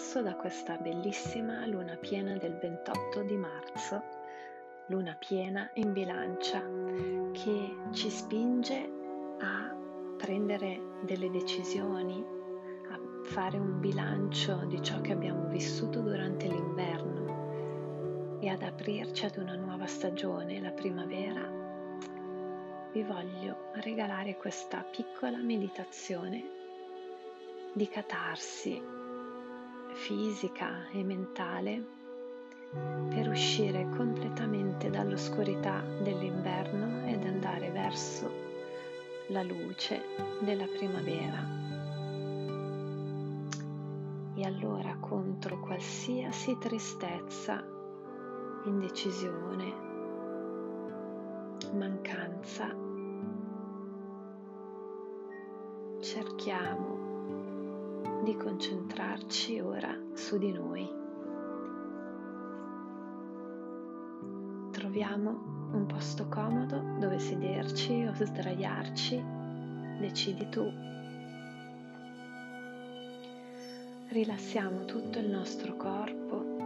passo da questa bellissima luna piena del 28 di marzo, luna piena in bilancia che ci spinge a prendere delle decisioni, a fare un bilancio di ciò che abbiamo vissuto durante l'inverno e ad aprirci ad una nuova stagione, la primavera, vi voglio regalare questa piccola meditazione di catarsi fisica e mentale per uscire completamente dall'oscurità dell'inverno ed andare verso la luce della primavera. E allora contro qualsiasi tristezza, indecisione, mancanza, cerchiamo di concentrarci ora su di noi. Troviamo un posto comodo dove sederci o sdraiarci, decidi tu. Rilassiamo tutto il nostro corpo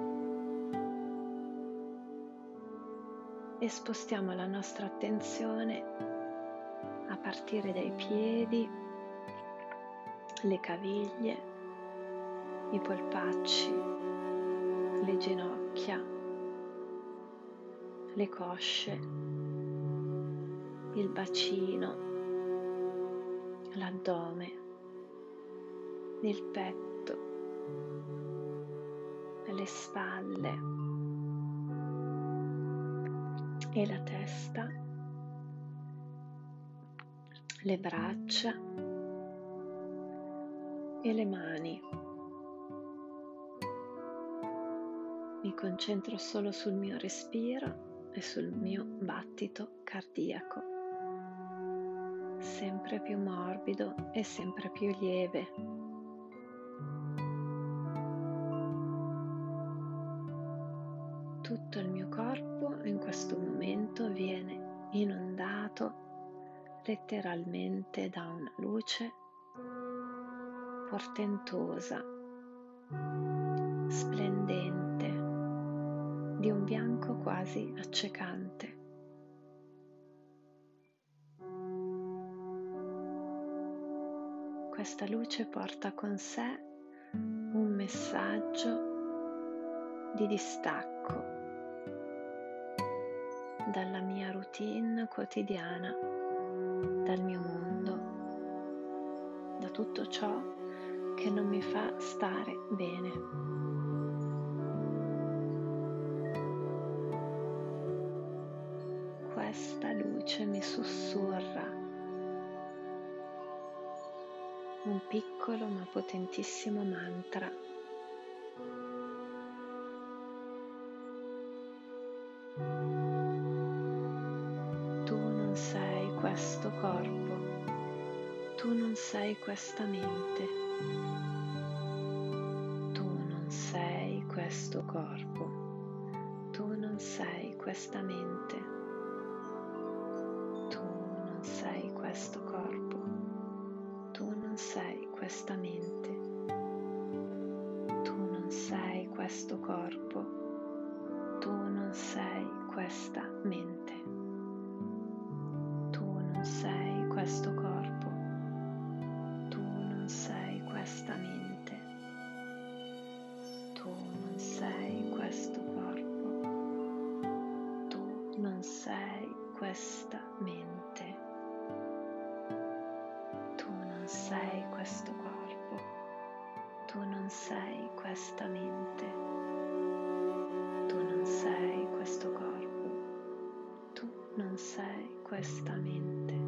e spostiamo la nostra attenzione a partire dai piedi le caviglie, i polpacci, le ginocchia, le cosce, il bacino, l'addome, il petto, le spalle e la testa, le braccia e le mani. Mi concentro solo sul mio respiro e sul mio battito cardiaco, sempre più morbido e sempre più lieve. Tutto il mio corpo in questo momento viene inondato letteralmente da una luce portentosa, splendente, di un bianco quasi accecante. Questa luce porta con sé un messaggio di distacco dalla mia routine quotidiana, dal mio mondo, da tutto ciò che non mi fa stare bene. Questa luce mi sussurra un piccolo ma potentissimo mantra. Tu non sei questo corpo, tu non sei questa mente. Tu non sei questo corpo, tu non sei questa mente, tu non sei questo corpo, tu non sei questa mente, tu non sei questo corpo, tu non sei questa mente, non sei questa mente. Tu non sei questo corpo. Tu non sei questa mente. Tu non sei questo corpo. Tu non sei questa mente.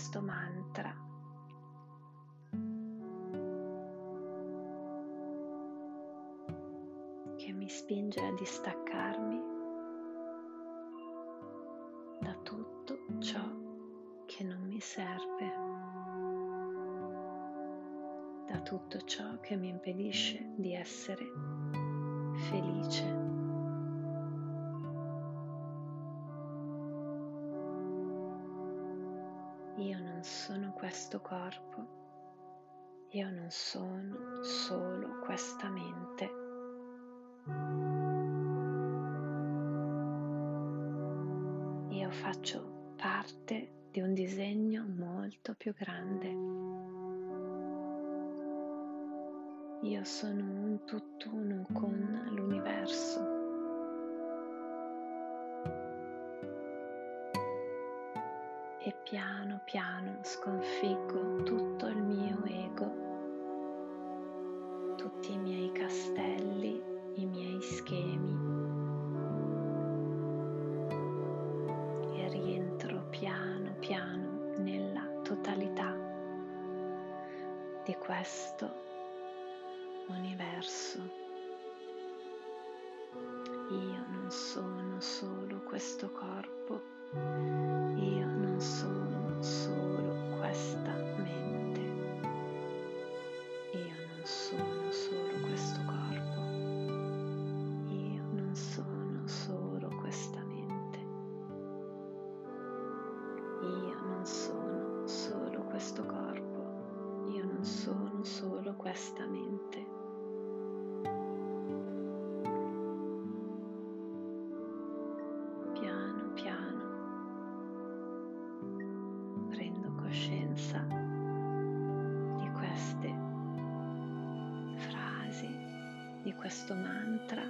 Questo mantra. che mi spinge a distaccarmi da tutto ciò che non mi serve. tutto ciò che mi impedisce di essere felice. Io non sono questo corpo, io non sono solo questa mente. Io faccio parte di un disegno molto più grande. Io sono un tutt'uno con l'universo. E piano piano sconfiggo tutto il mio ego, tutti i miei castelli, i miei schemi. E rientro piano piano nella totalità di questo universo. Io non sono solo questo corpo, io non sono solo questa mente, io non sono solo questo corpo, io non sono solo questa mente, io non sono solo questo corpo, io non sono solo questa mente. Questo mantra.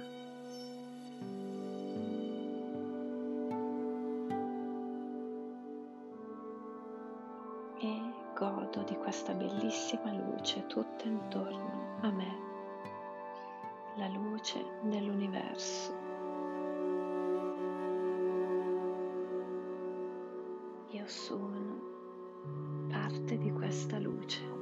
E godo di questa bellissima luce tutta intorno a me, la luce dell'universo. Io sono parte di questa luce.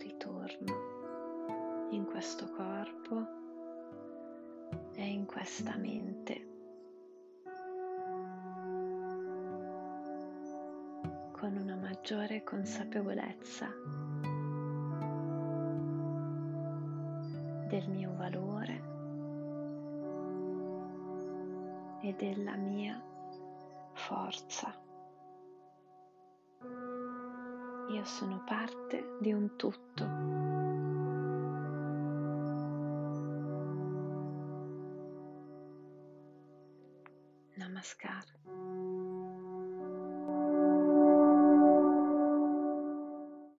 Ritorno in questo corpo e in questa mente. con una maggiore consapevolezza del mio valore e della mia forza. Io sono parte di un tutto. Namaskar.